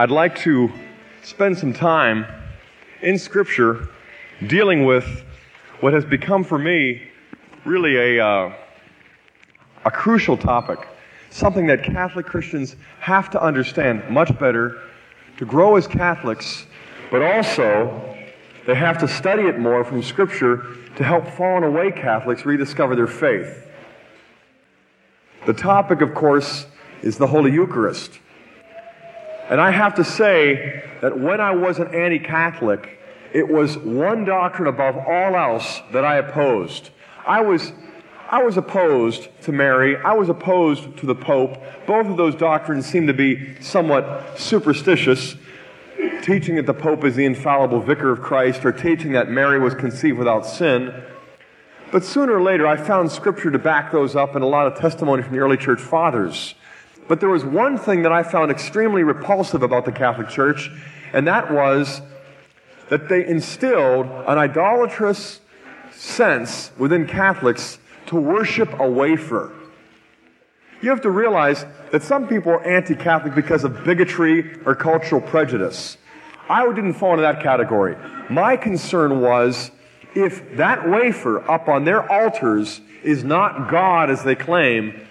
I'd like to spend some time in Scripture dealing with what has become for me really a, uh, a crucial topic, something that Catholic Christians have to understand much better to grow as Catholics, but also they have to study it more from Scripture to help fallen away Catholics rediscover their faith. The topic, of course, is the Holy Eucharist. And I have to say that when I was an anti Catholic, it was one doctrine above all else that I opposed. I was, I was opposed to Mary. I was opposed to the Pope. Both of those doctrines seem to be somewhat superstitious, teaching that the Pope is the infallible vicar of Christ or teaching that Mary was conceived without sin. But sooner or later, I found scripture to back those up and a lot of testimony from the early church fathers. But there was one thing that I found extremely repulsive about the Catholic Church, and that was that they instilled an idolatrous sense within Catholics to worship a wafer. You have to realize that some people are anti Catholic because of bigotry or cultural prejudice. I didn't fall into that category. My concern was if that wafer up on their altars is not God as they claim,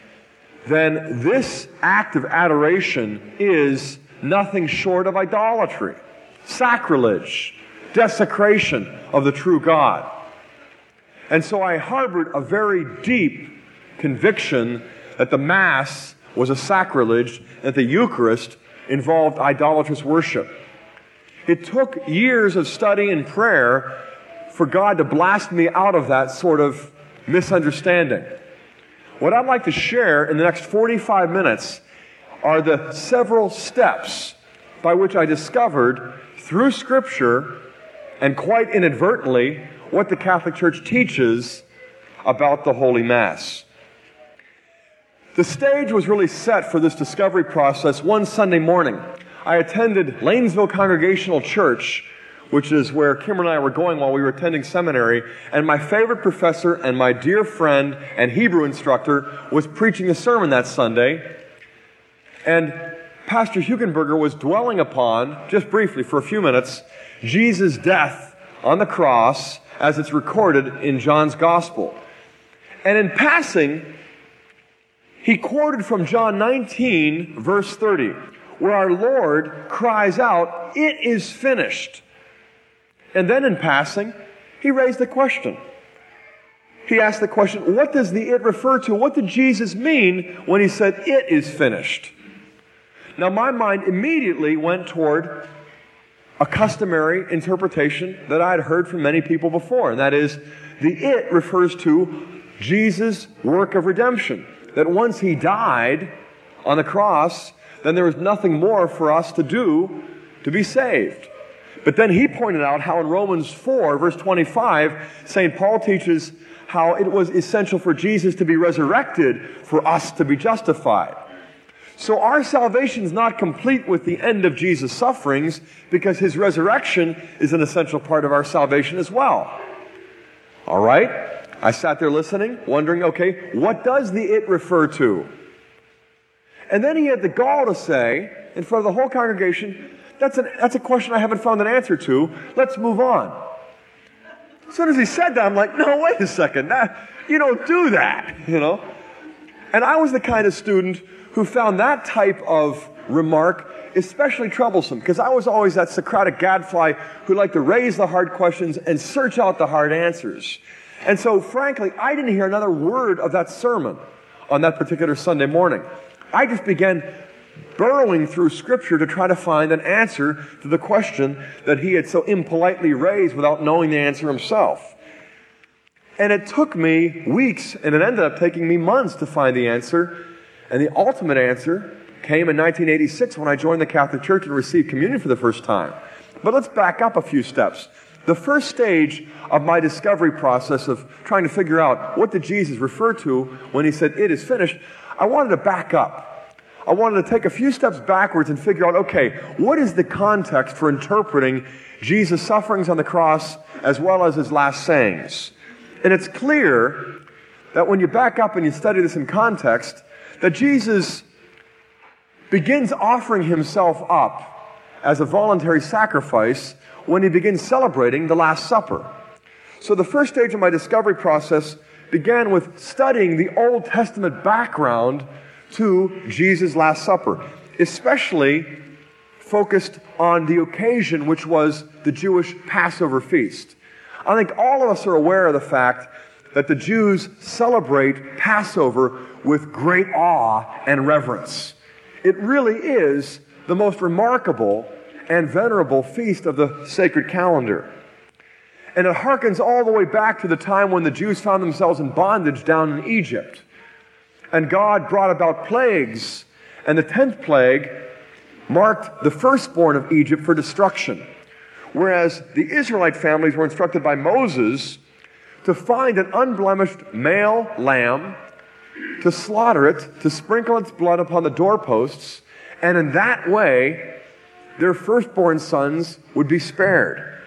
then this act of adoration is nothing short of idolatry, sacrilege, desecration of the true God. And so I harbored a very deep conviction that the Mass was a sacrilege, that the Eucharist involved idolatrous worship. It took years of study and prayer for God to blast me out of that sort of misunderstanding. What I'd like to share in the next 45 minutes are the several steps by which I discovered through Scripture and quite inadvertently what the Catholic Church teaches about the Holy Mass. The stage was really set for this discovery process one Sunday morning. I attended Lanesville Congregational Church which is where Kim and I were going while we were attending seminary. And my favorite professor and my dear friend and Hebrew instructor was preaching a sermon that Sunday. And Pastor Hugenberger was dwelling upon, just briefly for a few minutes, Jesus' death on the cross as it's recorded in John's Gospel. And in passing, he quoted from John 19, verse 30, where our Lord cries out, It is finished. And then in passing, he raised a question. He asked the question, what does the it refer to? What did Jesus mean when he said, it is finished? Now, my mind immediately went toward a customary interpretation that I had heard from many people before, and that is the it refers to Jesus' work of redemption. That once he died on the cross, then there was nothing more for us to do to be saved. But then he pointed out how in Romans 4, verse 25, St. Paul teaches how it was essential for Jesus to be resurrected for us to be justified. So our salvation is not complete with the end of Jesus' sufferings because his resurrection is an essential part of our salvation as well. All right? I sat there listening, wondering, okay, what does the it refer to? And then he had the gall to say, in front of the whole congregation, that's, an, that's a question I haven't found an answer to. Let's move on. As soon as he said that, I'm like, no, wait a second. That, you don't do that, you know? And I was the kind of student who found that type of remark especially troublesome because I was always that Socratic gadfly who liked to raise the hard questions and search out the hard answers. And so, frankly, I didn't hear another word of that sermon on that particular Sunday morning. I just began burrowing through Scripture to try to find an answer to the question that he had so impolitely raised without knowing the answer himself. And it took me weeks, and it ended up taking me months to find the answer. And the ultimate answer came in 1986 when I joined the Catholic Church and received communion for the first time. But let's back up a few steps. The first stage of my discovery process of trying to figure out what did Jesus refer to when he said, It is finished, I wanted to back up. I wanted to take a few steps backwards and figure out okay, what is the context for interpreting Jesus' sufferings on the cross as well as his last sayings? And it's clear that when you back up and you study this in context, that Jesus begins offering himself up as a voluntary sacrifice when he begins celebrating the Last Supper. So the first stage of my discovery process began with studying the Old Testament background to Jesus' Last Supper, especially focused on the occasion, which was the Jewish Passover feast. I think all of us are aware of the fact that the Jews celebrate Passover with great awe and reverence. It really is the most remarkable and venerable feast of the sacred calendar. And it harkens all the way back to the time when the Jews found themselves in bondage down in Egypt. And God brought about plagues. And the tenth plague marked the firstborn of Egypt for destruction. Whereas the Israelite families were instructed by Moses to find an unblemished male lamb, to slaughter it, to sprinkle its blood upon the doorposts, and in that way, their firstborn sons would be spared.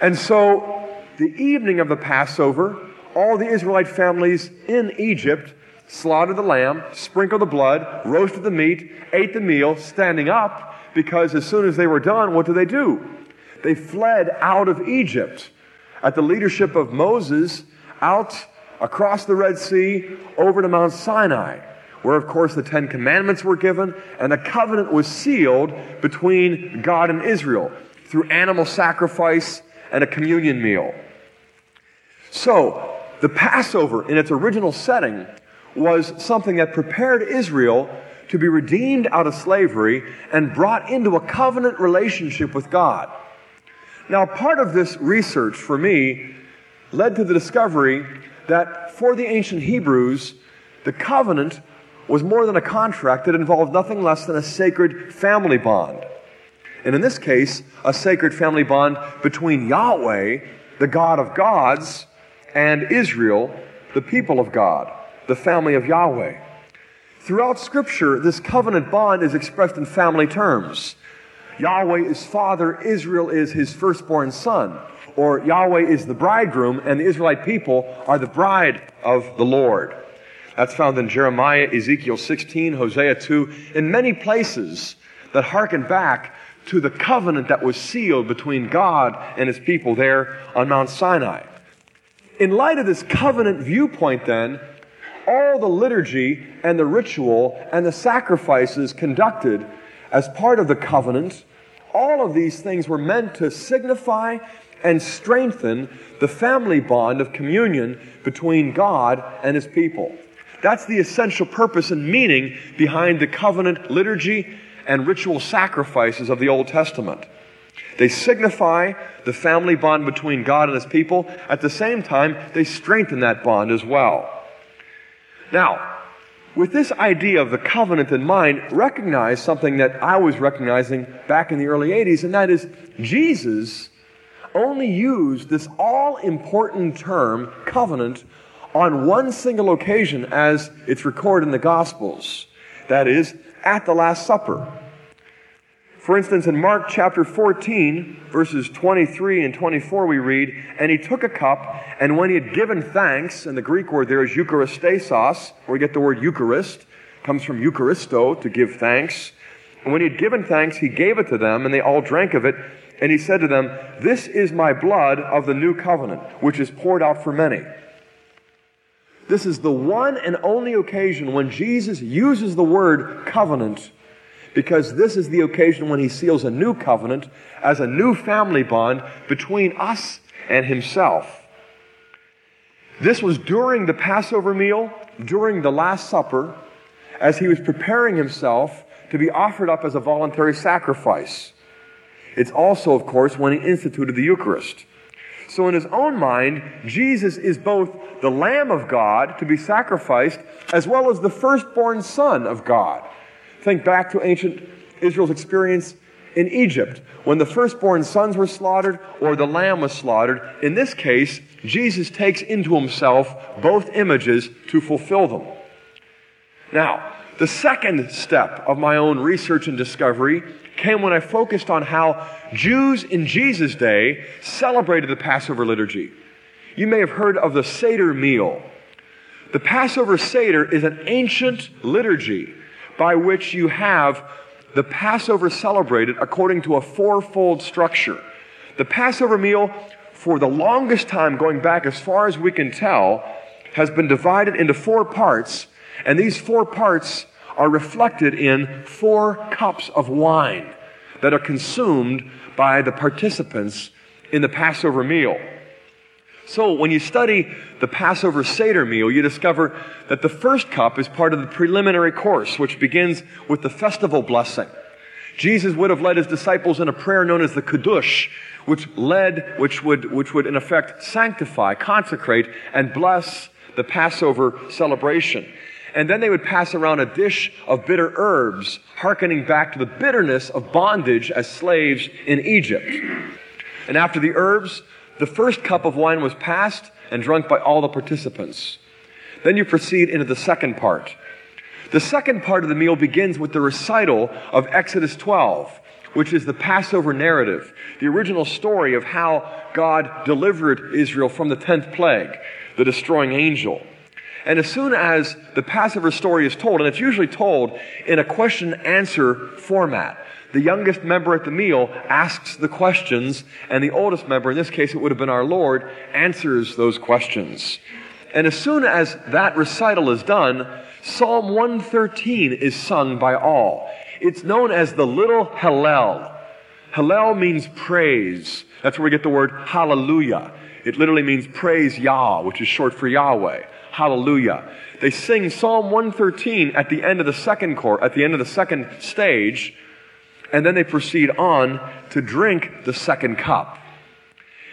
And so, the evening of the Passover, all the Israelite families in Egypt slaughtered the lamb, sprinkled the blood, roasted the meat, ate the meal, standing up, because as soon as they were done, what did they do? They fled out of Egypt at the leadership of Moses out across the Red Sea over to Mount Sinai, where, of course, the Ten Commandments were given and a covenant was sealed between God and Israel through animal sacrifice and a communion meal. So, the Passover in its original setting was something that prepared Israel to be redeemed out of slavery and brought into a covenant relationship with God. Now, part of this research for me led to the discovery that for the ancient Hebrews, the covenant was more than a contract that involved nothing less than a sacred family bond. And in this case, a sacred family bond between Yahweh, the God of gods, and Israel, the people of God, the family of Yahweh. Throughout Scripture, this covenant bond is expressed in family terms. Yahweh is father, Israel is his firstborn son. Or Yahweh is the bridegroom, and the Israelite people are the bride of the Lord. That's found in Jeremiah, Ezekiel 16, Hosea 2, in many places that harken back to the covenant that was sealed between God and his people there on Mount Sinai. In light of this covenant viewpoint, then, all the liturgy and the ritual and the sacrifices conducted as part of the covenant, all of these things were meant to signify and strengthen the family bond of communion between God and his people. That's the essential purpose and meaning behind the covenant liturgy and ritual sacrifices of the Old Testament. They signify the family bond between God and his people. At the same time, they strengthen that bond as well. Now, with this idea of the covenant in mind, recognize something that I was recognizing back in the early 80s, and that is Jesus only used this all important term, covenant, on one single occasion as it's recorded in the Gospels. That is, at the Last Supper. For instance, in Mark chapter 14, verses 23 and 24, we read, And he took a cup, and when he had given thanks, and the Greek word there is eucharistesas, where we get the word Eucharist, comes from Eucharisto, to give thanks. And when he had given thanks, he gave it to them, and they all drank of it. And he said to them, This is my blood of the new covenant, which is poured out for many. This is the one and only occasion when Jesus uses the word covenant because this is the occasion when he seals a new covenant as a new family bond between us and himself. This was during the Passover meal, during the Last Supper, as he was preparing himself to be offered up as a voluntary sacrifice. It's also, of course, when he instituted the Eucharist. So, in his own mind, Jesus is both the Lamb of God to be sacrificed as well as the firstborn Son of God. Think back to ancient Israel's experience in Egypt when the firstborn sons were slaughtered or the lamb was slaughtered. In this case, Jesus takes into himself both images to fulfill them. Now, the second step of my own research and discovery came when I focused on how Jews in Jesus' day celebrated the Passover liturgy. You may have heard of the Seder meal. The Passover Seder is an ancient liturgy by which you have the Passover celebrated according to a fourfold structure. The Passover meal, for the longest time, going back as far as we can tell, has been divided into four parts, and these four parts are reflected in four cups of wine that are consumed by the participants in the Passover meal. So, when you study the Passover Seder meal, you discover that the first cup is part of the preliminary course, which begins with the festival blessing. Jesus would have led his disciples in a prayer known as the Kiddush, which led, which would, which would in effect sanctify, consecrate, and bless the Passover celebration. And then they would pass around a dish of bitter herbs, hearkening back to the bitterness of bondage as slaves in Egypt. And after the herbs, the first cup of wine was passed and drunk by all the participants. Then you proceed into the second part. The second part of the meal begins with the recital of Exodus 12, which is the Passover narrative, the original story of how God delivered Israel from the tenth plague, the destroying angel. And as soon as the Passover story is told, and it's usually told in a question answer format, the youngest member at the meal asks the questions, and the oldest member, in this case it would have been our Lord, answers those questions. And as soon as that recital is done, Psalm 113 is sung by all. It's known as the Little Hallel. Hallel means praise. That's where we get the word hallelujah. It literally means praise Yah, which is short for Yahweh. Hallelujah. They sing Psalm 113 at the end of the second court, at the end of the second stage, and then they proceed on to drink the second cup.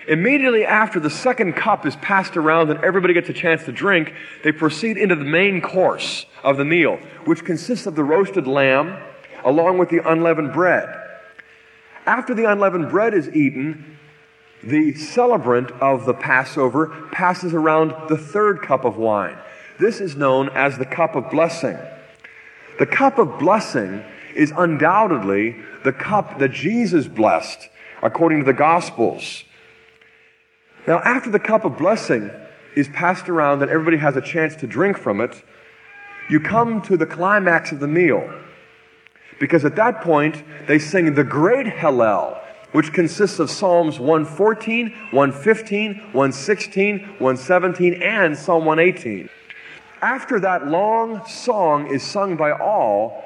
Immediately after the second cup is passed around and everybody gets a chance to drink, they proceed into the main course of the meal, which consists of the roasted lamb along with the unleavened bread. After the unleavened bread is eaten, the celebrant of the Passover passes around the third cup of wine. This is known as the cup of blessing. The cup of blessing is undoubtedly the cup that Jesus blessed according to the Gospels. Now, after the cup of blessing is passed around and everybody has a chance to drink from it, you come to the climax of the meal. Because at that point, they sing the great Hallel, which consists of Psalms 114, 115, 116, 117, and Psalm 118. After that long song is sung by all,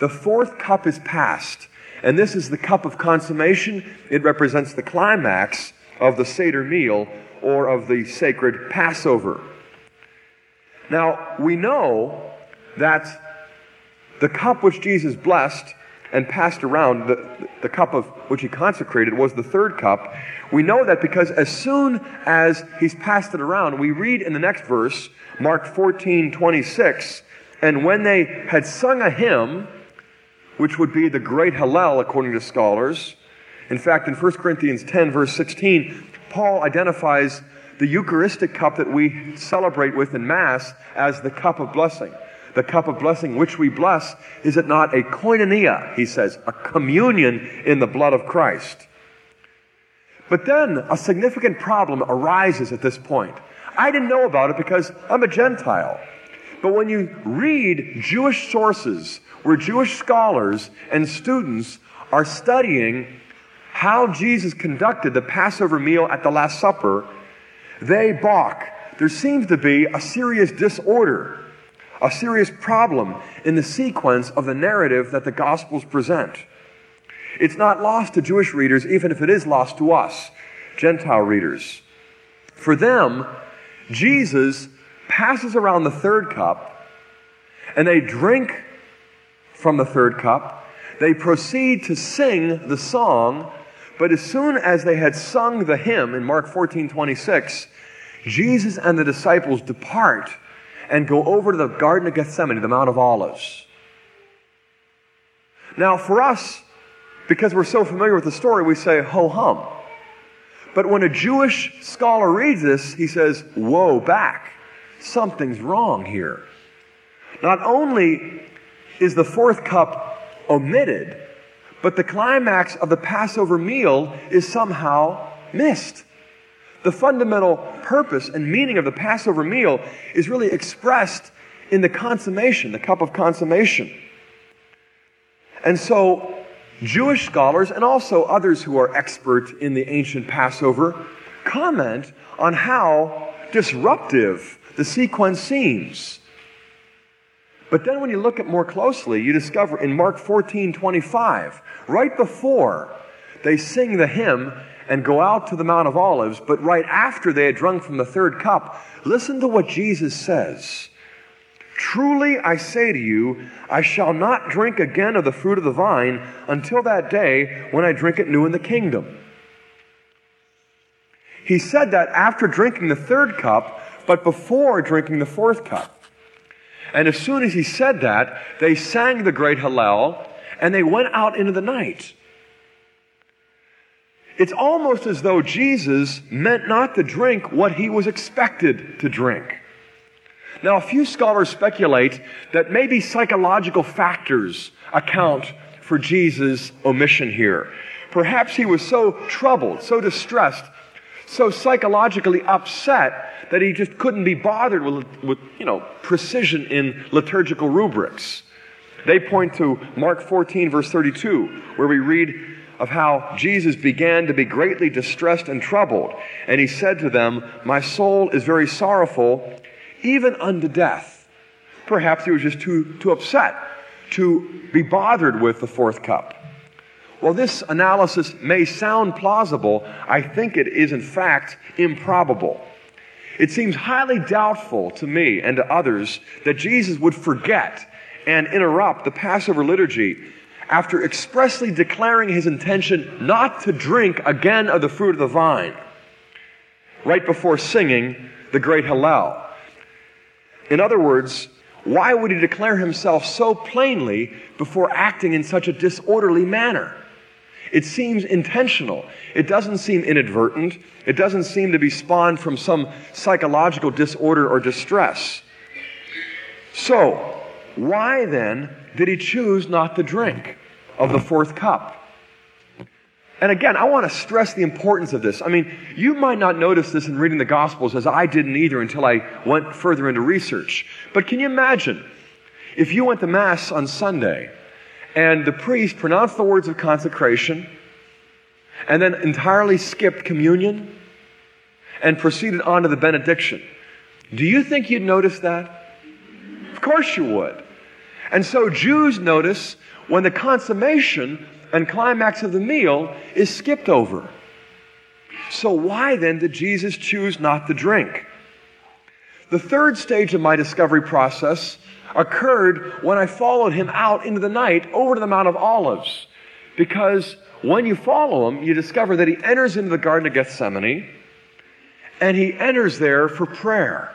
the fourth cup is passed. And this is the cup of consummation. It represents the climax of the Seder meal or of the sacred Passover. Now, we know that the cup which Jesus blessed and passed around, the, the cup of which he consecrated, was the third cup. We know that because as soon as he's passed it around, we read in the next verse, Mark 14, 26, and when they had sung a hymn, which would be the great Hallel, according to scholars. In fact, in 1 Corinthians 10, verse 16, Paul identifies the Eucharistic cup that we celebrate with in Mass as the cup of blessing. The cup of blessing which we bless, is it not a koinonia, he says, a communion in the blood of Christ? But then a significant problem arises at this point. I didn't know about it because I'm a Gentile. But when you read Jewish sources where Jewish scholars and students are studying how Jesus conducted the Passover meal at the Last Supper, they balk. There seems to be a serious disorder, a serious problem in the sequence of the narrative that the Gospels present. It's not lost to Jewish readers, even if it is lost to us, Gentile readers. For them, Jesus passes around the third cup and they drink from the third cup. They proceed to sing the song, but as soon as they had sung the hymn in Mark 14 26, Jesus and the disciples depart and go over to the Garden of Gethsemane, the Mount of Olives. Now, for us, because we're so familiar with the story, we say ho hum. But when a Jewish scholar reads this, he says, whoa, back. Something's wrong here. Not only is the fourth cup omitted, but the climax of the Passover meal is somehow missed. The fundamental purpose and meaning of the Passover meal is really expressed in the consummation, the cup of consummation. And so, Jewish scholars and also others who are expert in the ancient Passover comment on how disruptive the sequence seems. But then when you look at more closely, you discover in Mark 14 25, right before they sing the hymn and go out to the Mount of Olives, but right after they had drunk from the third cup, listen to what Jesus says. Truly I say to you, I shall not drink again of the fruit of the vine until that day when I drink it new in the kingdom. He said that after drinking the third cup, but before drinking the fourth cup. And as soon as he said that, they sang the great Hallel and they went out into the night. It's almost as though Jesus meant not to drink what he was expected to drink. Now, a few scholars speculate that maybe psychological factors account for Jesus' omission here. Perhaps he was so troubled, so distressed, so psychologically upset that he just couldn't be bothered with, with you know, precision in liturgical rubrics. They point to Mark 14, verse 32, where we read of how Jesus began to be greatly distressed and troubled. And he said to them, My soul is very sorrowful, even unto death. Perhaps he was just too, too upset to be bothered with the fourth cup. Well, this analysis may sound plausible. I think it is, in fact, improbable. It seems highly doubtful to me and to others that Jesus would forget and interrupt the Passover liturgy after expressly declaring his intention not to drink again of the fruit of the vine, right before singing the great Hallel. In other words, why would he declare himself so plainly before acting in such a disorderly manner? It seems intentional. It doesn't seem inadvertent. It doesn't seem to be spawned from some psychological disorder or distress. So, why then did he choose not to drink of the fourth cup? And again, I want to stress the importance of this. I mean, you might not notice this in reading the Gospels as I didn't either until I went further into research. But can you imagine if you went to Mass on Sunday and the priest pronounced the words of consecration and then entirely skipped communion and proceeded on to the benediction? Do you think you'd notice that? Of course you would. And so Jews notice when the consummation and climax of the meal is skipped over. So, why then did Jesus choose not to drink? The third stage of my discovery process occurred when I followed him out into the night over to the Mount of Olives. Because when you follow him, you discover that he enters into the Garden of Gethsemane and he enters there for prayer.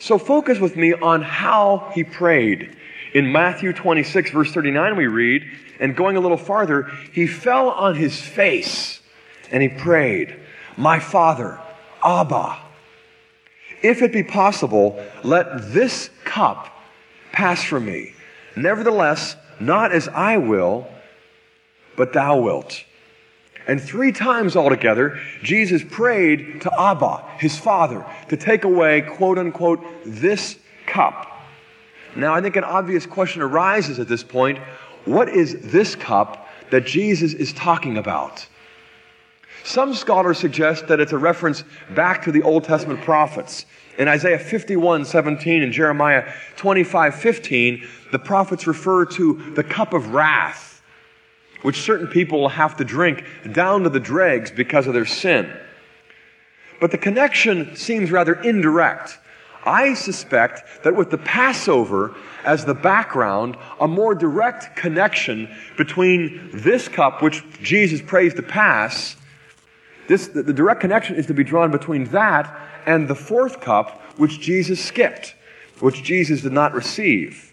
So focus with me on how he prayed. In Matthew 26, verse 39, we read, and going a little farther, he fell on his face and he prayed, My Father, Abba, if it be possible, let this cup pass from me. Nevertheless, not as I will, but thou wilt. And three times altogether, Jesus prayed to Abba, his father, to take away, quote unquote, this cup. Now, I think an obvious question arises at this point what is this cup that Jesus is talking about? Some scholars suggest that it's a reference back to the Old Testament prophets. In Isaiah 51 17 and Jeremiah 25 15, the prophets refer to the cup of wrath, which certain people will have to drink down to the dregs because of their sin. But the connection seems rather indirect. I suspect that with the Passover as the background, a more direct connection between this cup, which Jesus prays to pass, this, the, the direct connection is to be drawn between that and the fourth cup, which Jesus skipped, which Jesus did not receive.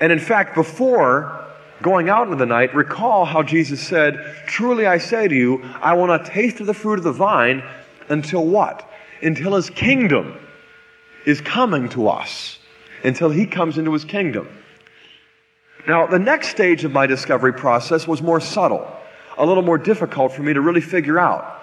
And in fact, before going out into the night, recall how Jesus said, Truly I say to you, I will not taste of the fruit of the vine until what? Until his kingdom is coming to us until he comes into his kingdom. Now, the next stage of my discovery process was more subtle, a little more difficult for me to really figure out.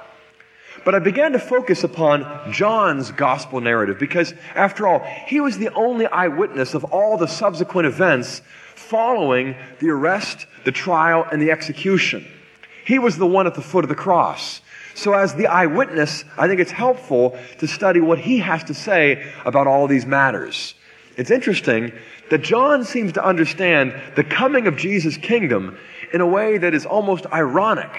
But I began to focus upon John's gospel narrative because, after all, he was the only eyewitness of all the subsequent events following the arrest, the trial, and the execution. He was the one at the foot of the cross. So, as the eyewitness, I think it's helpful to study what he has to say about all these matters. It's interesting that John seems to understand the coming of Jesus' kingdom in a way that is almost ironic.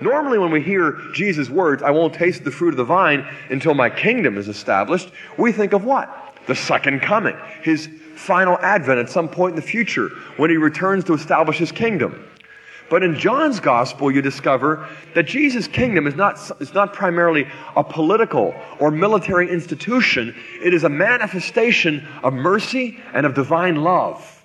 Normally, when we hear Jesus' words, I won't taste the fruit of the vine until my kingdom is established, we think of what? The second coming, his final advent at some point in the future when he returns to establish his kingdom. But in John's gospel, you discover that Jesus' kingdom is not, is not primarily a political or military institution. It is a manifestation of mercy and of divine love.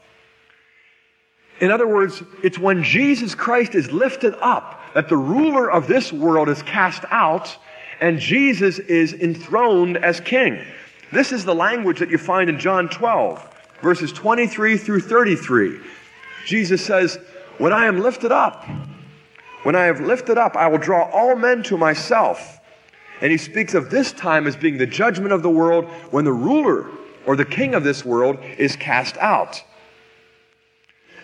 In other words, it's when Jesus Christ is lifted up that the ruler of this world is cast out and Jesus is enthroned as king. This is the language that you find in John 12, verses 23 through 33. Jesus says, when I am lifted up, when I have lifted up, I will draw all men to myself. And he speaks of this time as being the judgment of the world when the ruler or the king of this world is cast out.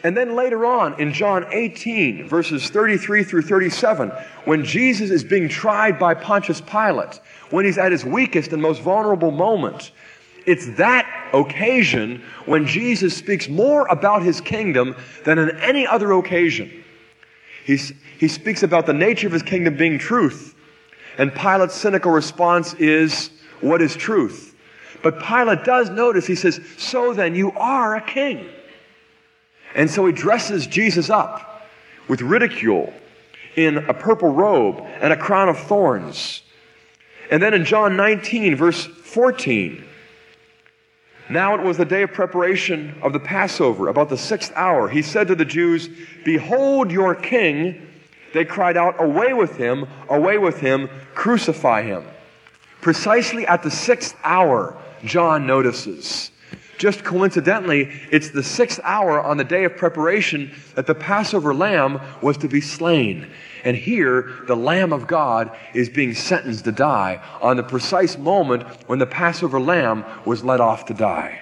And then later on in John 18, verses 33 through 37, when Jesus is being tried by Pontius Pilate, when he's at his weakest and most vulnerable moment, it's that occasion when Jesus speaks more about his kingdom than on any other occasion. He's, he speaks about the nature of his kingdom being truth. And Pilate's cynical response is, What is truth? But Pilate does notice, he says, So then you are a king. And so he dresses Jesus up with ridicule in a purple robe and a crown of thorns. And then in John 19, verse 14, now it was the day of preparation of the Passover, about the sixth hour. He said to the Jews, Behold your king. They cried out, Away with him, away with him, crucify him. Precisely at the sixth hour, John notices. Just coincidentally, it's the sixth hour on the day of preparation that the Passover lamb was to be slain. And here, the Lamb of God is being sentenced to die on the precise moment when the Passover lamb was led off to die.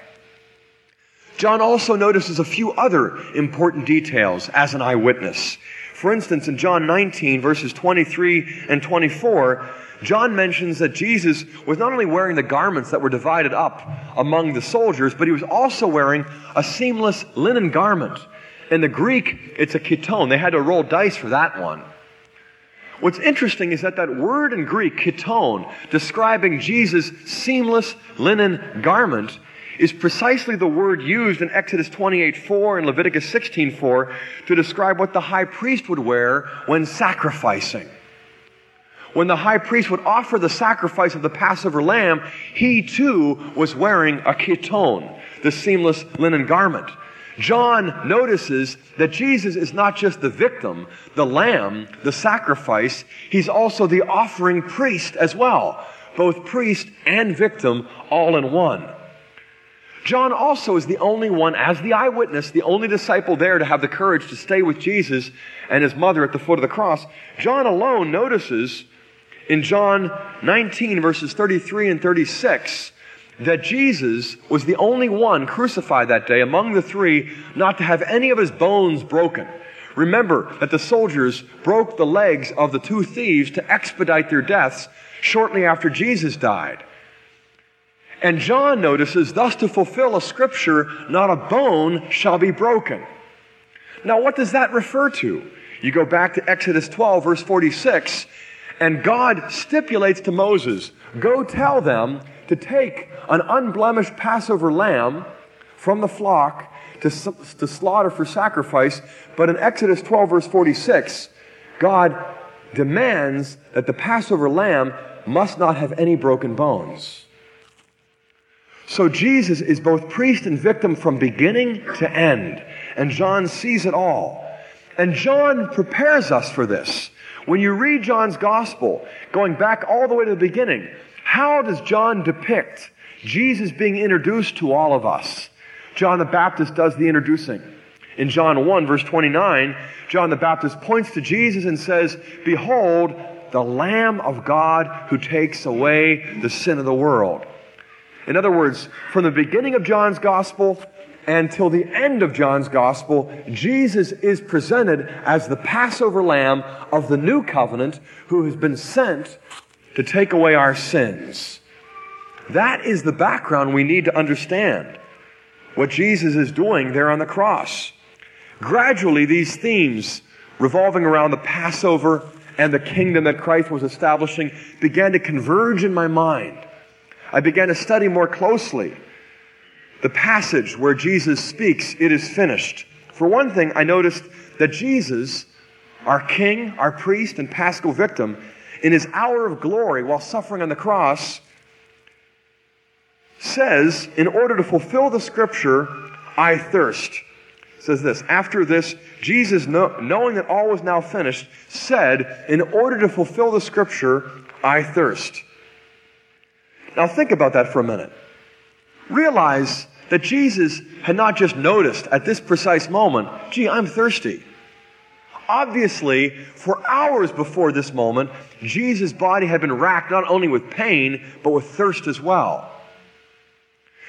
John also notices a few other important details as an eyewitness. For instance, in John 19, verses 23 and 24, John mentions that Jesus was not only wearing the garments that were divided up among the soldiers, but he was also wearing a seamless linen garment. In the Greek, it's a chiton. They had to roll dice for that one. What's interesting is that that word in Greek, chiton, describing Jesus' seamless linen garment, is precisely the word used in Exodus 28:4 and Leviticus 16:4 to describe what the high priest would wear when sacrificing. When the high priest would offer the sacrifice of the Passover lamb, he too was wearing a chiton, the seamless linen garment. John notices that Jesus is not just the victim, the lamb, the sacrifice, he's also the offering priest as well. Both priest and victim all in one. John also is the only one, as the eyewitness, the only disciple there to have the courage to stay with Jesus and his mother at the foot of the cross. John alone notices in John 19, verses 33 and 36, that Jesus was the only one crucified that day among the three not to have any of his bones broken. Remember that the soldiers broke the legs of the two thieves to expedite their deaths shortly after Jesus died. And John notices, thus to fulfill a scripture, not a bone shall be broken. Now, what does that refer to? You go back to Exodus 12, verse 46, and God stipulates to Moses, Go tell them to take an unblemished Passover lamb from the flock to, to slaughter for sacrifice. But in Exodus 12, verse 46, God demands that the Passover lamb must not have any broken bones. So Jesus is both priest and victim from beginning to end. And John sees it all. And John prepares us for this. When you read John's gospel, going back all the way to the beginning, how does John depict Jesus being introduced to all of us? John the Baptist does the introducing. In John 1, verse 29, John the Baptist points to Jesus and says, Behold, the Lamb of God who takes away the sin of the world. In other words, from the beginning of John's gospel And till the end of John's gospel, Jesus is presented as the Passover lamb of the new covenant who has been sent to take away our sins. That is the background we need to understand what Jesus is doing there on the cross. Gradually, these themes revolving around the Passover and the kingdom that Christ was establishing began to converge in my mind. I began to study more closely the passage where Jesus speaks, it is finished. For one thing, I noticed that Jesus, our King, our priest, and paschal victim, in his hour of glory while suffering on the cross, says, in order to fulfill the scripture, I thirst. Says this, after this, Jesus, knowing that all was now finished, said, in order to fulfill the scripture, I thirst. Now think about that for a minute. Realize that Jesus had not just noticed at this precise moment, gee, I'm thirsty. Obviously, for hours before this moment, Jesus' body had been racked not only with pain, but with thirst as well.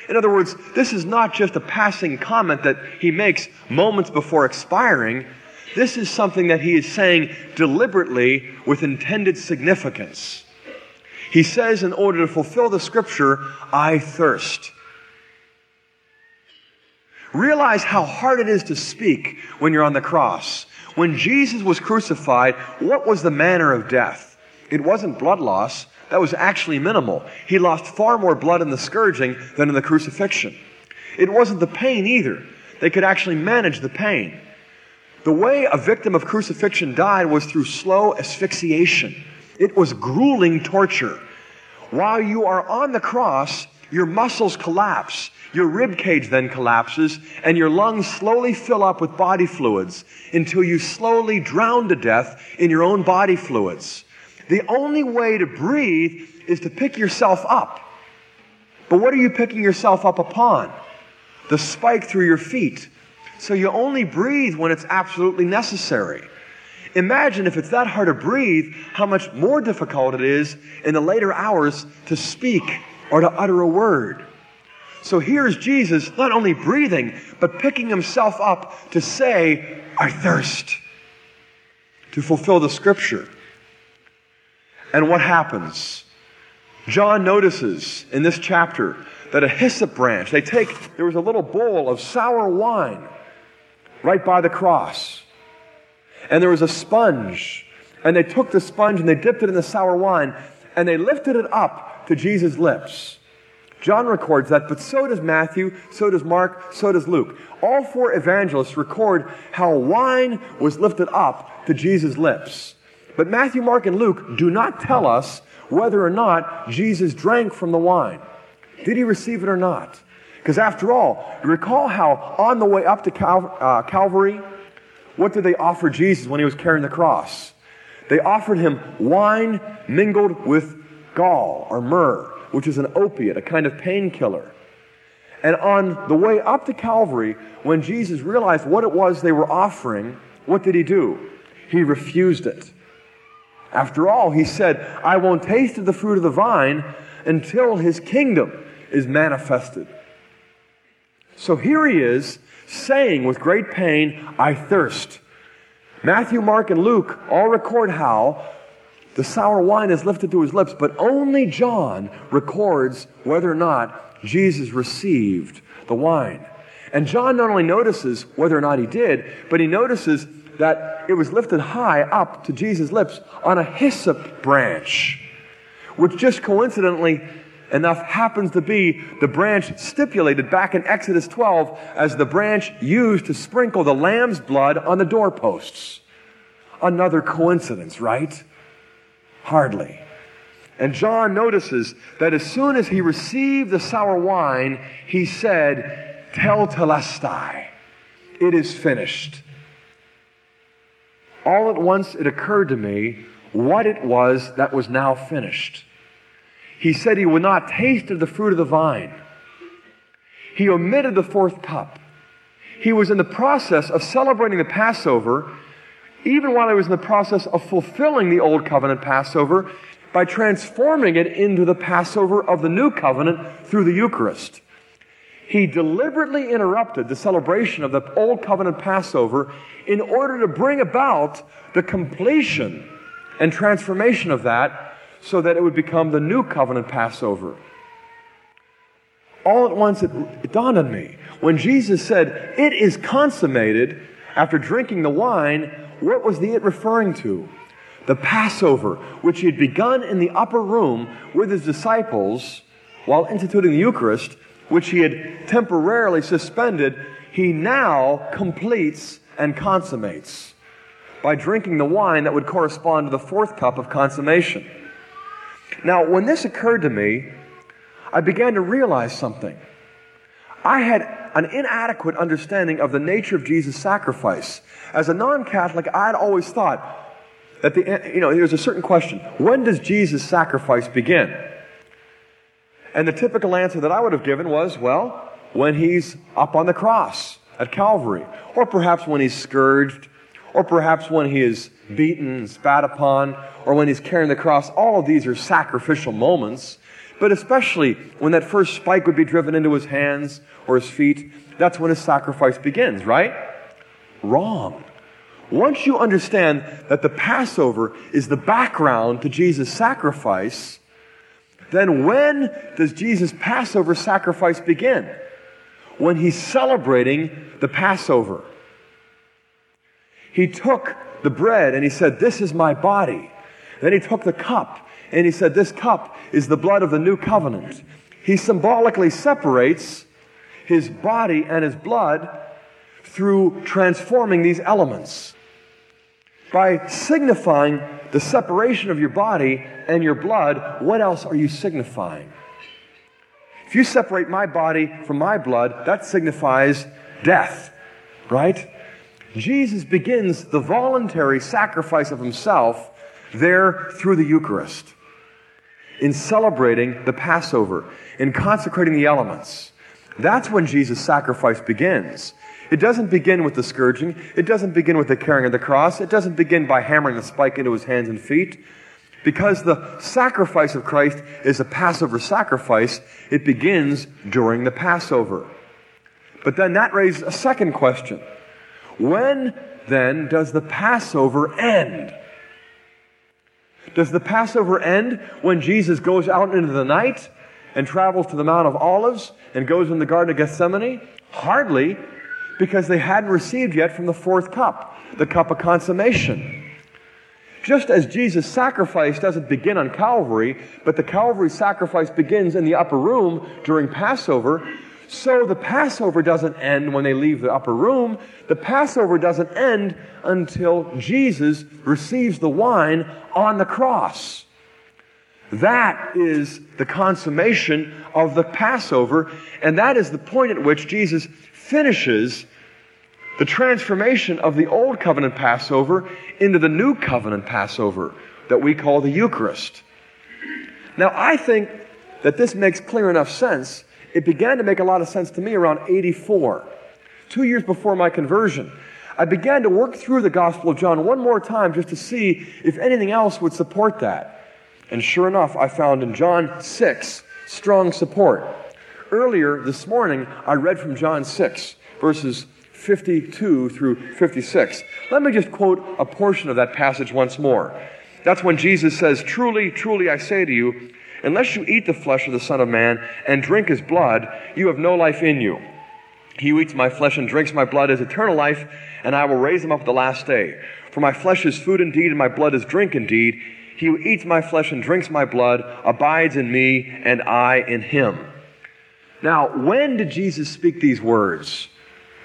In other words, this is not just a passing comment that he makes moments before expiring. This is something that he is saying deliberately with intended significance. He says, in order to fulfill the scripture, I thirst. Realize how hard it is to speak when you're on the cross. When Jesus was crucified, what was the manner of death? It wasn't blood loss. That was actually minimal. He lost far more blood in the scourging than in the crucifixion. It wasn't the pain either. They could actually manage the pain. The way a victim of crucifixion died was through slow asphyxiation. It was grueling torture. While you are on the cross, your muscles collapse. Your rib cage then collapses, and your lungs slowly fill up with body fluids until you slowly drown to death in your own body fluids. The only way to breathe is to pick yourself up. But what are you picking yourself up upon? The spike through your feet. So you only breathe when it's absolutely necessary. Imagine if it's that hard to breathe, how much more difficult it is in the later hours to speak or to utter a word. So here's Jesus not only breathing, but picking himself up to say, I thirst, to fulfill the scripture. And what happens? John notices in this chapter that a hyssop branch, they take, there was a little bowl of sour wine right by the cross. And there was a sponge. And they took the sponge and they dipped it in the sour wine and they lifted it up to Jesus' lips. John records that, but so does Matthew, so does Mark, so does Luke. All four evangelists record how wine was lifted up to Jesus' lips. But Matthew, Mark, and Luke do not tell us whether or not Jesus drank from the wine. Did he receive it or not? Because after all, recall how on the way up to Cal- uh, Calvary, what did they offer Jesus when he was carrying the cross? They offered him wine mingled with gall or myrrh, which is an opiate, a kind of painkiller. And on the way up to Calvary, when Jesus realized what it was they were offering, what did he do? He refused it. After all, he said, I won't taste of the fruit of the vine until his kingdom is manifested. So here he is saying with great pain, I thirst. Matthew, Mark, and Luke all record how the sour wine is lifted to his lips, but only John records whether or not Jesus received the wine. And John not only notices whether or not he did, but he notices that it was lifted high up to Jesus' lips on a hyssop branch, which just coincidentally enough happens to be the branch stipulated back in Exodus 12 as the branch used to sprinkle the lamb's blood on the doorposts. Another coincidence, right? Hardly. And John notices that as soon as he received the sour wine, he said, Tetelestai, it is finished all at once it occurred to me what it was that was now finished. He said he would not taste of the fruit of the vine. He omitted the fourth cup. He was in the process of celebrating the Passover, even while he was in the process of fulfilling the Old Covenant Passover by transforming it into the Passover of the New Covenant through the Eucharist. he deliberately interrupted the celebration of the Old Covenant Passover in order to bring about the completion and transformation of that so that it would become the New Covenant Passover. All at once it, it dawned on me. When Jesus said, It is consummated, after drinking the wine, what was the it referring to? The Passover, which he had begun in the upper room with his disciples while instituting the Eucharist, which he had temporarily suspended, he now completes and consummates by drinking the wine that would correspond to the fourth cup of consummation. Now, when this occurred to me, I began to realize something. I had an inadequate understanding of the nature of Jesus' sacrifice. As a non Catholic, I had always thought that the, you know, there's a certain question when does Jesus' sacrifice begin? And the typical answer that I would have given was, well, when he's up on the cross at Calvary, or perhaps when he's scourged, or perhaps when he is beaten and spat upon, or when he's carrying the cross. All of these are sacrificial moments, but especially when that first spike would be driven into his hands or his feet, that's when his sacrifice begins, right? Wrong. Once you understand that the Passover is the background to Jesus' sacrifice, then when does Jesus' Passover sacrifice begin? When he's celebrating the Passover. He took the bread and he said, This is my body. Then he took the cup and he said, This cup is the blood of the new covenant. He symbolically separates his body and his blood through transforming these elements. By signifying the separation of your body and your blood, what else are you signifying? If you separate my body from my blood, that signifies death, right? Jesus begins the voluntary sacrifice of himself there through the Eucharist, in celebrating the Passover, in consecrating the elements. That's when Jesus' sacrifice begins. It doesn't begin with the scourging. It doesn't begin with the carrying of the cross. It doesn't begin by hammering the spike into his hands and feet. Because the sacrifice of Christ is a Passover sacrifice, it begins during the Passover. But then that raises a second question. When then does the Passover end? Does the Passover end when Jesus goes out into the night and travels to the Mount of Olives and goes in the Garden of Gethsemane? Hardly, because they hadn't received yet from the fourth cup, the cup of consummation. Just as Jesus' sacrifice doesn't begin on Calvary, but the Calvary sacrifice begins in the upper room during Passover, so the Passover doesn't end when they leave the upper room. The Passover doesn't end until Jesus receives the wine on the cross. That is the consummation of the Passover, and that is the point at which Jesus finishes the transformation of the Old Covenant Passover into the New Covenant Passover that we call the Eucharist. Now, I think that this makes clear enough sense. It began to make a lot of sense to me around 84, two years before my conversion. I began to work through the Gospel of John one more time just to see if anything else would support that. And sure enough, I found in John 6 strong support. Earlier this morning, I read from John 6, verses 52 through 56. Let me just quote a portion of that passage once more. That's when Jesus says, Truly, truly, I say to you, unless you eat the flesh of the Son of Man and drink his blood, you have no life in you. He who eats my flesh and drinks my blood has eternal life, and I will raise him up at the last day. For my flesh is food indeed, and my blood is drink indeed. He who eats my flesh and drinks my blood abides in me, and I in him. Now, when did Jesus speak these words?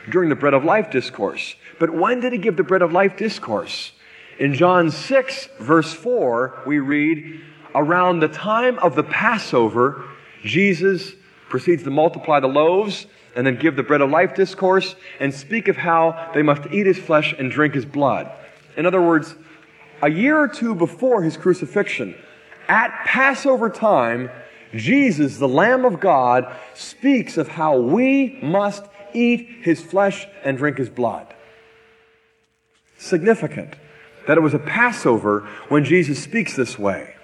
During the bread of life discourse. But when did he give the bread of life discourse? In John 6, verse 4, we read, Around the time of the Passover, Jesus proceeds to multiply the loaves and then give the bread of life discourse and speak of how they must eat his flesh and drink his blood. In other words, a year or two before his crucifixion, at Passover time, Jesus, the Lamb of God, speaks of how we must eat his flesh and drink his blood. Significant that it was a Passover when Jesus speaks this way.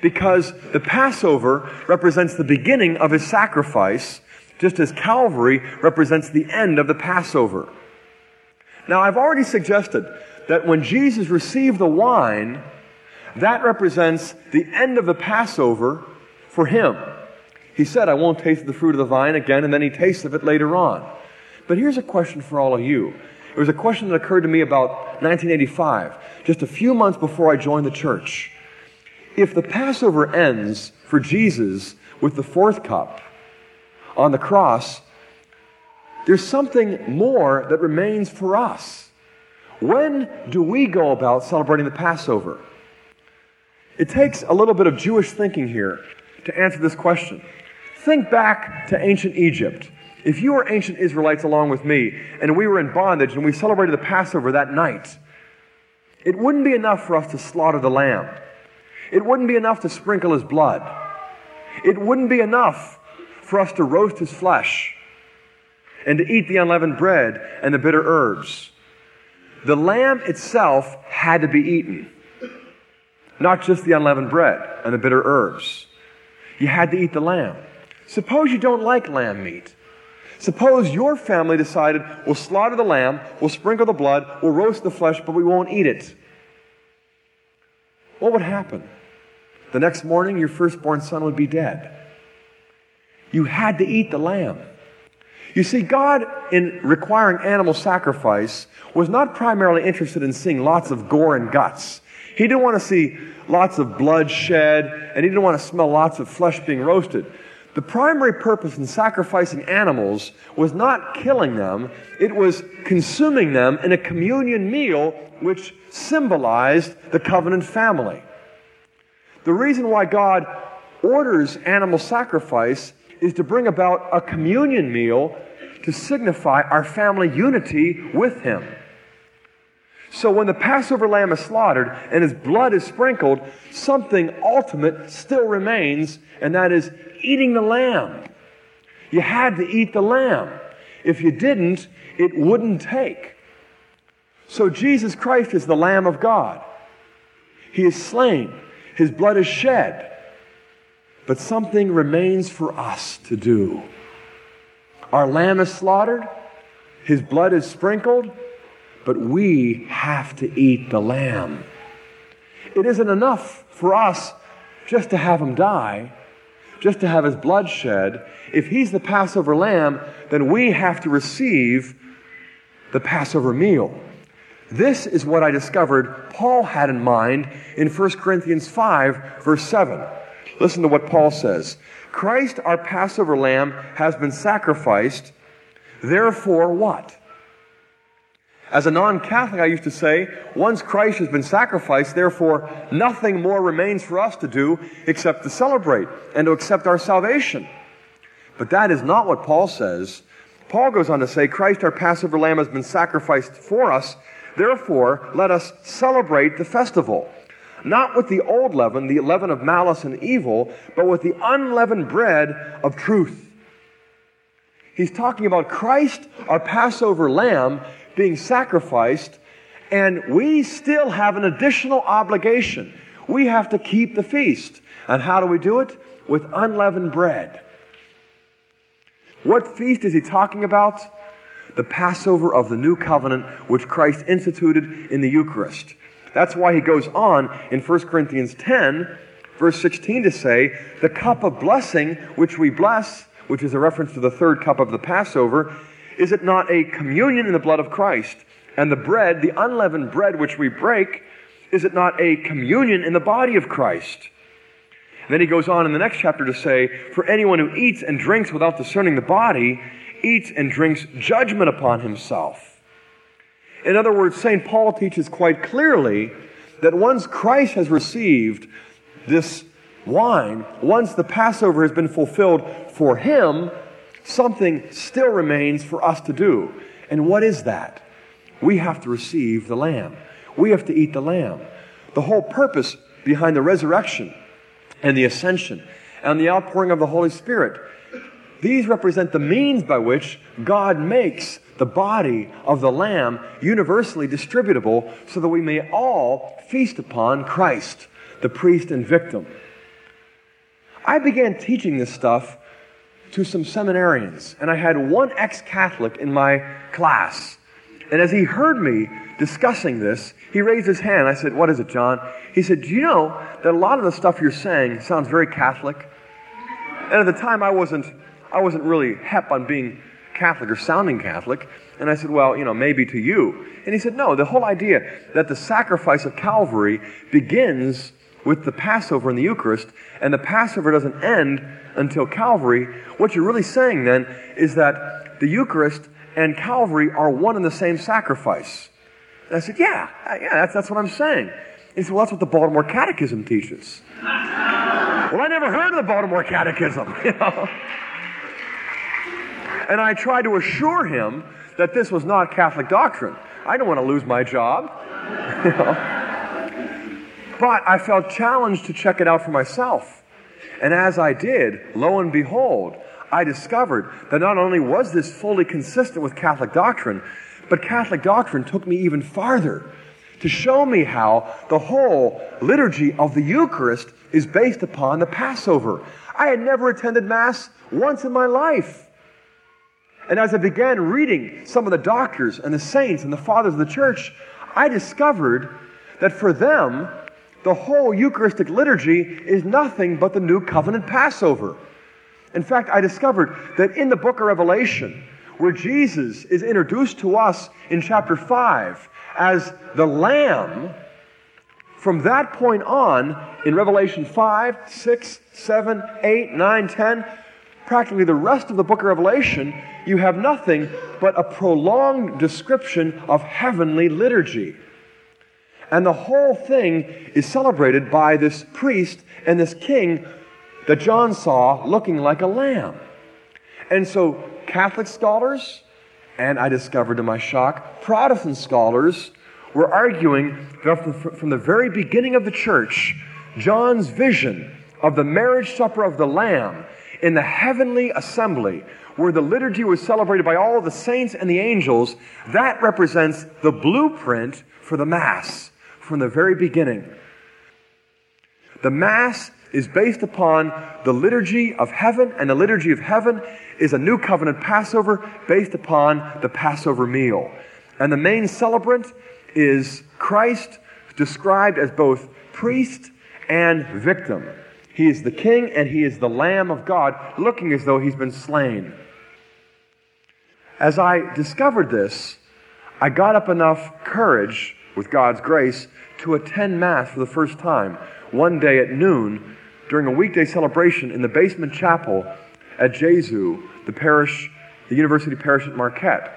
Because the Passover represents the beginning of his sacrifice, just as Calvary represents the end of the Passover. Now, I've already suggested that when Jesus received the wine, that represents the end of the Passover for him. He said, I won't taste the fruit of the vine again, and then he tastes of it later on. But here's a question for all of you. It was a question that occurred to me about 1985, just a few months before I joined the church. If the Passover ends for Jesus with the fourth cup on the cross, there's something more that remains for us. When do we go about celebrating the Passover? It takes a little bit of Jewish thinking here to answer this question. Think back to ancient Egypt. If you were ancient Israelites along with me, and we were in bondage and we celebrated the Passover that night, it wouldn't be enough for us to slaughter the lamb. It wouldn't be enough to sprinkle his blood. It wouldn't be enough for us to roast his flesh and to eat the unleavened bread and the bitter herbs. The lamb itself had to be eaten, not just the unleavened bread and the bitter herbs. You had to eat the lamb. Suppose you don't like lamb meat. Suppose your family decided, we'll slaughter the lamb, we'll sprinkle the blood, we'll roast the flesh, but we won't eat it. What would happen? The next morning, your firstborn son would be dead. You had to eat the lamb. You see, God, in requiring animal sacrifice, was not primarily interested in seeing lots of gore and guts. He didn't want to see lots of blood shed, and he didn't want to smell lots of flesh being roasted. The primary purpose in sacrificing animals was not killing them, it was consuming them in a communion meal which symbolized the covenant family. The reason why God orders animal sacrifice is to bring about a communion meal to signify our family unity with Him. So when the Passover lamb is slaughtered and his blood is sprinkled, something ultimate still remains, and that is eating the lamb. You had to eat the lamb. If you didn't, it wouldn't take. So Jesus Christ is the Lamb of God. He is slain, His blood is shed. But something remains for us to do. Our lamb is slaughtered, His blood is sprinkled, but we have to eat the lamb. It isn't enough for us just to have Him die just to have his blood shed. If he's the Passover lamb, then we have to receive the Passover meal. This is what I discovered Paul had in mind in 1 Corinthians 5, verse 7. Listen to what Paul says Christ, our Passover lamb, has been sacrificed. Therefore, what? As a non Catholic, I used to say, once Christ has been sacrificed, therefore nothing more remains for us to do except to celebrate and to accept our salvation. But that is not what Paul says. Paul goes on to say, Christ, our Passover lamb, has been sacrificed for us. Therefore, let us celebrate the festival. Not with the old leaven, the leaven of malice and evil, but with the unleavened bread of truth. He's talking about Christ, our Passover lamb, being sacrificed, and we still have an additional obligation. We have to keep the feast. And how do we do it? With unleavened bread. What feast is he talking about? The Passover of the new covenant, which Christ instituted in the Eucharist. That's why he goes on in 1 Corinthians 10, verse 16, to say, The cup of blessing which we bless, which is a reference to the third cup of the Passover, is it not a communion in the blood of Christ? And the bread, the unleavened bread which we break, is it not a communion in the body of Christ? And then he goes on in the next chapter to say, For anyone who eats and drinks without discerning the body eats and drinks judgment upon himself. In other words, St. Paul teaches quite clearly that once Christ has received this wine, once the Passover has been fulfilled for him, something still remains for us to do. And what is that? We have to receive the Lamb. We have to eat the Lamb. The whole purpose behind the resurrection and the ascension and the outpouring of the Holy Spirit, these represent the means by which God makes the body of the Lamb universally distributable so that we may all feast upon Christ, the priest and victim. I began teaching this stuff to some seminarians, and I had one ex Catholic in my class. And as he heard me discussing this, he raised his hand. I said, What is it, John? He said, Do you know that a lot of the stuff you're saying sounds very Catholic? And at the time, I wasn't, I wasn't really hep on being Catholic or sounding Catholic. And I said, Well, you know, maybe to you. And he said, No, the whole idea that the sacrifice of Calvary begins with the Passover and the Eucharist, and the Passover doesn't end until Calvary. What you're really saying then is that the Eucharist and Calvary are one and the same sacrifice. And I said, Yeah, uh, yeah, that's, that's what I'm saying. He said, Well, that's what the Baltimore Catechism teaches. well, I never heard of the Baltimore Catechism, you know. And I tried to assure him that this was not Catholic doctrine. I don't want to lose my job. You know? But I felt challenged to check it out for myself. And as I did, lo and behold, I discovered that not only was this fully consistent with Catholic doctrine, but Catholic doctrine took me even farther to show me how the whole liturgy of the Eucharist is based upon the Passover. I had never attended Mass once in my life. And as I began reading some of the doctors and the saints and the fathers of the church, I discovered that for them, the whole Eucharistic liturgy is nothing but the new covenant Passover. In fact, I discovered that in the book of Revelation, where Jesus is introduced to us in chapter 5 as the Lamb, from that point on, in Revelation 5, 6, 7, 8, 9, 10, practically the rest of the book of Revelation, you have nothing but a prolonged description of heavenly liturgy. And the whole thing is celebrated by this priest and this king that John saw looking like a lamb. And so, Catholic scholars, and I discovered to my shock, Protestant scholars were arguing that from the very beginning of the church, John's vision of the marriage supper of the Lamb in the heavenly assembly, where the liturgy was celebrated by all the saints and the angels, that represents the blueprint for the Mass from the very beginning. The Mass is based upon the liturgy of heaven, and the liturgy of heaven is a new covenant Passover based upon the Passover meal. And the main celebrant is Christ, described as both priest and victim. He is the king and he is the Lamb of God, looking as though he's been slain. As I discovered this, I got up enough courage, with God's grace, to attend Mass for the first time one day at noon during a weekday celebration in the basement chapel at Gesu, the parish, the university parish at Marquette.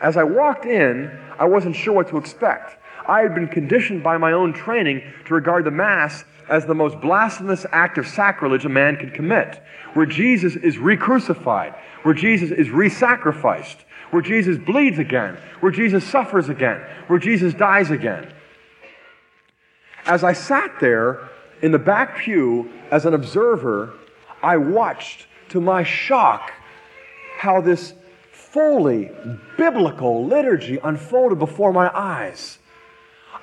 As I walked in, I wasn't sure what to expect. I had been conditioned by my own training to regard the Mass as the most blasphemous act of sacrilege a man could commit, where Jesus is re crucified, where Jesus is re sacrificed, where Jesus bleeds again, where Jesus suffers again, where Jesus dies again. As I sat there in the back pew as an observer, I watched to my shock how this fully biblical liturgy unfolded before my eyes.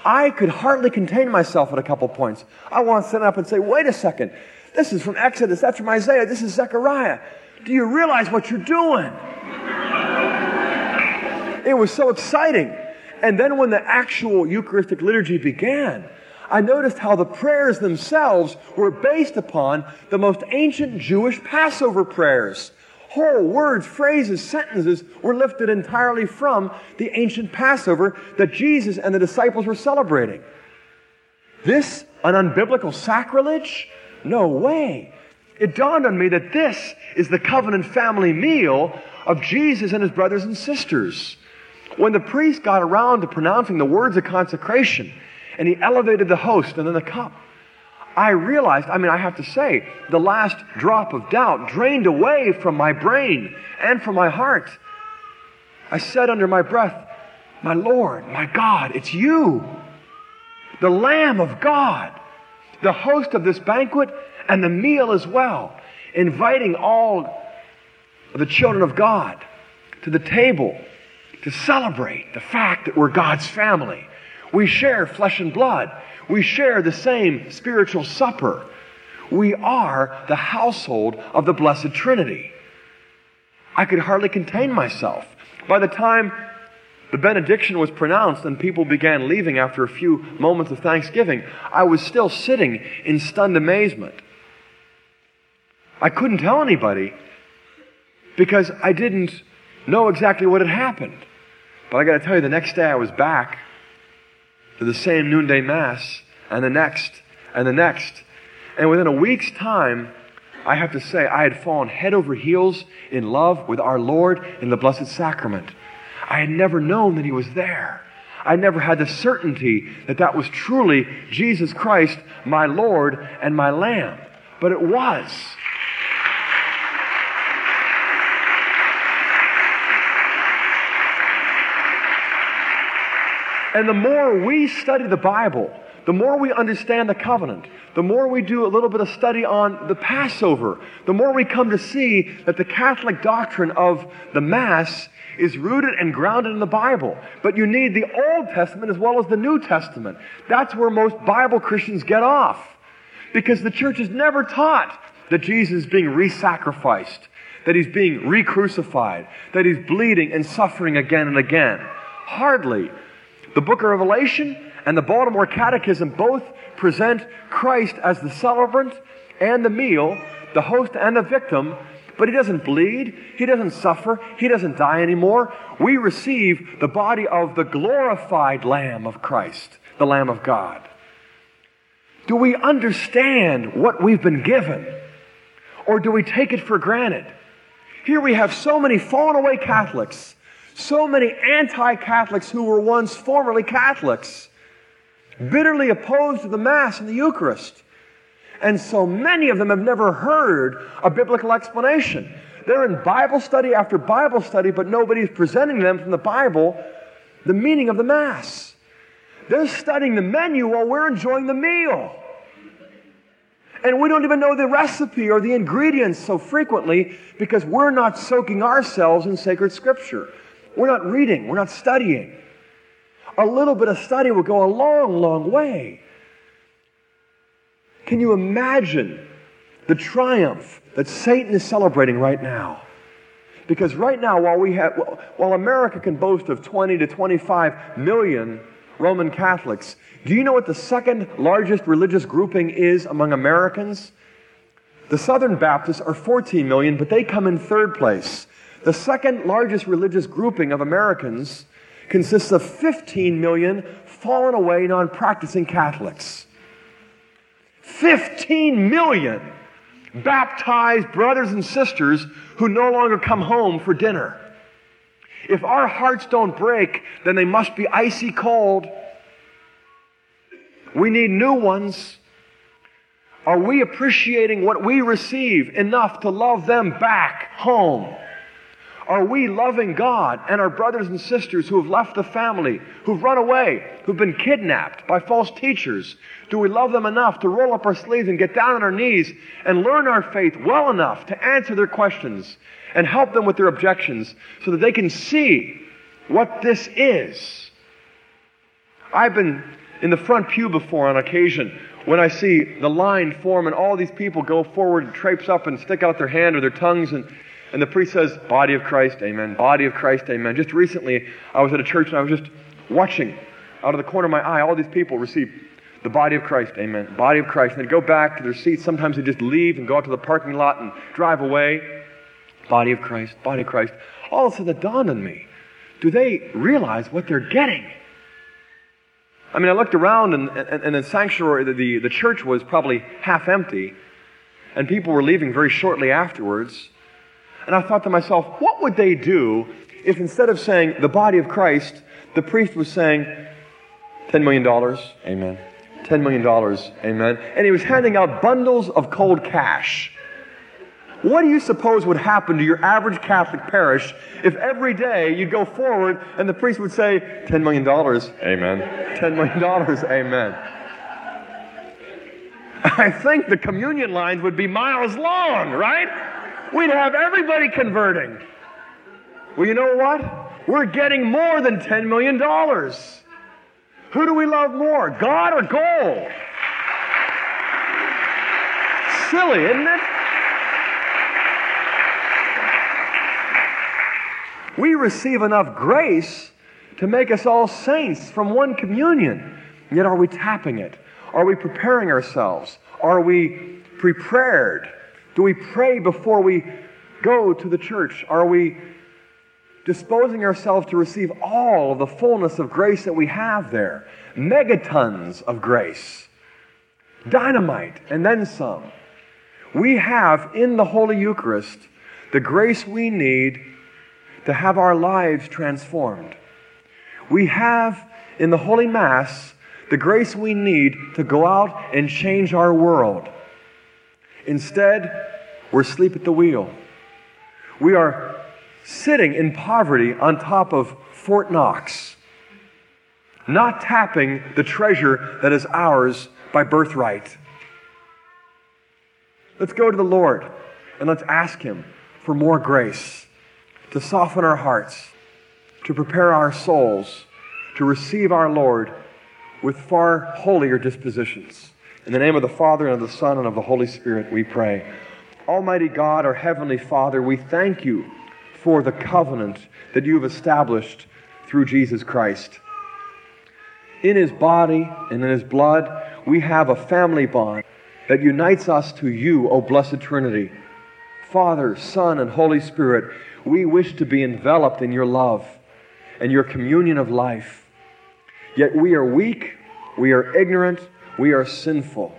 I could hardly contain myself at a couple points. I want to stand up and say, wait a second. This is from Exodus. That's from Isaiah. This is Zechariah. Do you realize what you're doing? It was so exciting. And then when the actual Eucharistic liturgy began, I noticed how the prayers themselves were based upon the most ancient Jewish Passover prayers whole words, phrases, sentences were lifted entirely from the ancient Passover that Jesus and the disciples were celebrating. This an unbiblical sacrilege? No way. It dawned on me that this is the covenant family meal of Jesus and his brothers and sisters. When the priest got around to pronouncing the words of consecration, and he elevated the host and then the cup, I realized, I mean, I have to say, the last drop of doubt drained away from my brain and from my heart. I said under my breath, My Lord, my God, it's you, the Lamb of God, the host of this banquet and the meal as well, inviting all the children of God to the table to celebrate the fact that we're God's family. We share flesh and blood. We share the same spiritual supper. We are the household of the Blessed Trinity. I could hardly contain myself. By the time the benediction was pronounced and people began leaving after a few moments of thanksgiving, I was still sitting in stunned amazement. I couldn't tell anybody because I didn't know exactly what had happened. But I got to tell you, the next day I was back to the same noonday Mass, and the next, and the next. And within a week's time, I have to say, I had fallen head over heels in love with our Lord in the Blessed Sacrament. I had never known that He was there. I never had the certainty that that was truly Jesus Christ, my Lord and my Lamb. But it was. And the more we study the Bible, the more we understand the covenant, the more we do a little bit of study on the Passover, the more we come to see that the Catholic doctrine of the Mass is rooted and grounded in the Bible. But you need the Old Testament as well as the New Testament. That's where most Bible Christians get off. Because the church has never taught that Jesus is being re sacrificed, that he's being re crucified, that he's bleeding and suffering again and again. Hardly. The book of Revelation and the Baltimore Catechism both present Christ as the celebrant and the meal, the host and the victim, but he doesn't bleed, he doesn't suffer, he doesn't die anymore. We receive the body of the glorified Lamb of Christ, the Lamb of God. Do we understand what we've been given? Or do we take it for granted? Here we have so many fallen away Catholics so many anti Catholics who were once formerly Catholics, bitterly opposed to the Mass and the Eucharist. And so many of them have never heard a biblical explanation. They're in Bible study after Bible study, but nobody's presenting them from the Bible the meaning of the Mass. They're studying the menu while we're enjoying the meal. And we don't even know the recipe or the ingredients so frequently because we're not soaking ourselves in sacred scripture. We're not reading, we're not studying. A little bit of study will go a long, long way. Can you imagine the triumph that Satan is celebrating right now? Because right now, while, we have, while America can boast of 20 to 25 million Roman Catholics, do you know what the second largest religious grouping is among Americans? The Southern Baptists are 14 million, but they come in third place. The second largest religious grouping of Americans consists of 15 million fallen away non practicing Catholics. 15 million baptized brothers and sisters who no longer come home for dinner. If our hearts don't break, then they must be icy cold. We need new ones. Are we appreciating what we receive enough to love them back home? Are we loving God and our brothers and sisters who have left the family, who've run away, who've been kidnapped by false teachers? Do we love them enough to roll up our sleeves and get down on our knees and learn our faith well enough to answer their questions and help them with their objections so that they can see what this is? I've been in the front pew before on occasion when I see the line form and all these people go forward and traipse up and stick out their hand or their tongues and and the priest says, Body of Christ, amen. Body of Christ, amen. Just recently, I was at a church and I was just watching out of the corner of my eye all these people receive the body of Christ, amen. Body of Christ. And they go back to their seats. Sometimes they just leave and go out to the parking lot and drive away. Body of Christ, body of Christ. All of a sudden it dawned on me. Do they realize what they're getting? I mean, I looked around and, and, and the sanctuary, the, the, the church was probably half empty, and people were leaving very shortly afterwards. And I thought to myself, what would they do if instead of saying the body of Christ, the priest was saying $10 million, amen. $10 million, amen. And he was handing out bundles of cold cash. What do you suppose would happen to your average Catholic parish if every day you'd go forward and the priest would say, $10 million, amen. $10 million, amen. I think the communion lines would be miles long, right? We'd have everybody converting. Well, you know what? We're getting more than $10 million. Who do we love more, God or gold? Silly, isn't it? We receive enough grace to make us all saints from one communion. Yet are we tapping it? Are we preparing ourselves? Are we prepared? Do we pray before we go to the church? Are we disposing ourselves to receive all the fullness of grace that we have there? Megatons of grace, dynamite, and then some. We have in the Holy Eucharist the grace we need to have our lives transformed. We have in the Holy Mass the grace we need to go out and change our world. Instead, we're asleep at the wheel. We are sitting in poverty on top of Fort Knox, not tapping the treasure that is ours by birthright. Let's go to the Lord and let's ask Him for more grace to soften our hearts, to prepare our souls to receive our Lord with far holier dispositions. In the name of the Father, and of the Son, and of the Holy Spirit, we pray. Almighty God, our Heavenly Father, we thank you for the covenant that you have established through Jesus Christ. In his body and in his blood, we have a family bond that unites us to you, O blessed Trinity. Father, Son, and Holy Spirit, we wish to be enveloped in your love and your communion of life. Yet we are weak, we are ignorant, we are sinful.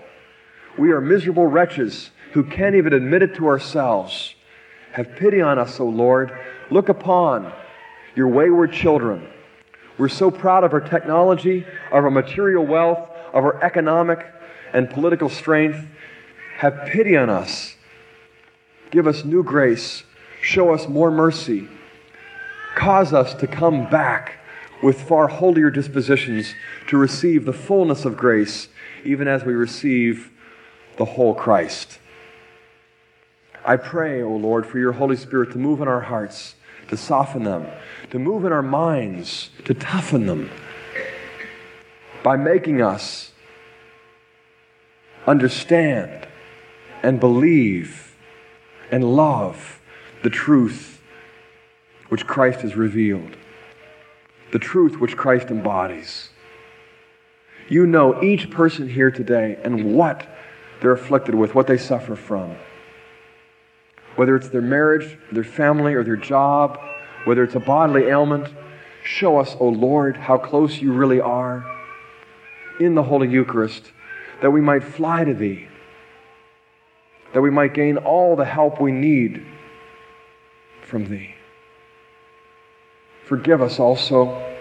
We are miserable wretches who can't even admit it to ourselves. Have pity on us, O Lord. Look upon your wayward children. We're so proud of our technology, of our material wealth, of our economic and political strength. Have pity on us. Give us new grace. Show us more mercy. Cause us to come back with far holier dispositions to receive the fullness of grace even as we receive the whole Christ. I pray, O Lord, for your Holy Spirit to move in our hearts, to soften them, to move in our minds, to toughen them, by making us understand and believe and love the truth which Christ has revealed, the truth which Christ embodies. You know each person here today and what they're afflicted with, what they suffer from. Whether it's their marriage, their family, or their job, whether it's a bodily ailment, show us, O oh Lord, how close you really are in the Holy Eucharist, that we might fly to Thee, that we might gain all the help we need from Thee. Forgive us also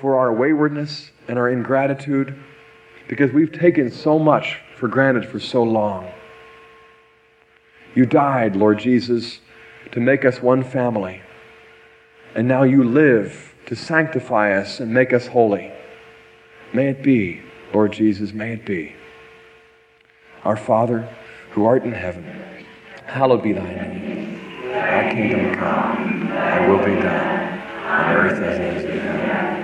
for our waywardness and our ingratitude because we've taken so much for granted for so long. You died, Lord Jesus, to make us one family. And now you live to sanctify us and make us holy. May it be, Lord Jesus, may it be. Our Father, who art in heaven, hallowed be thy name. Thy kingdom come, thy will be done, on earth as it is in heaven.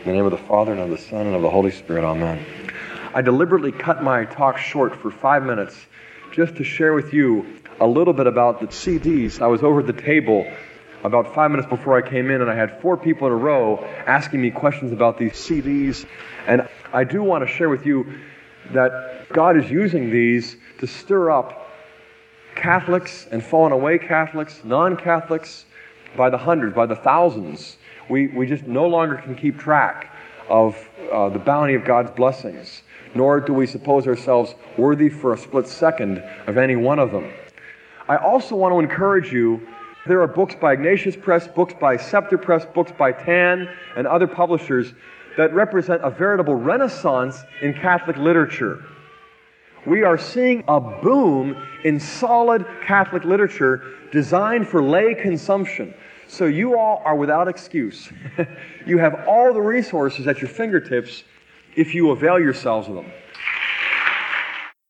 In the name of the Father, and of the Son, and of the Holy Spirit. Amen. I deliberately cut my talk short for five minutes just to share with you a little bit about the CDs. I was over at the table about five minutes before I came in, and I had four people in a row asking me questions about these CDs. And I do want to share with you that God is using these to stir up Catholics and fallen away Catholics, non Catholics, by the hundreds, by the thousands we, we just no longer can keep track of uh, the bounty of God's blessings, nor do we suppose ourselves worthy for a split second of any one of them. I also want to encourage you there are books by Ignatius Press, books by Scepter Press, books by Tan, and other publishers that represent a veritable renaissance in Catholic literature. We are seeing a boom in solid Catholic literature designed for lay consumption So you all are without excuse. you have all the resources at your fingertips if you avail yourselves of them.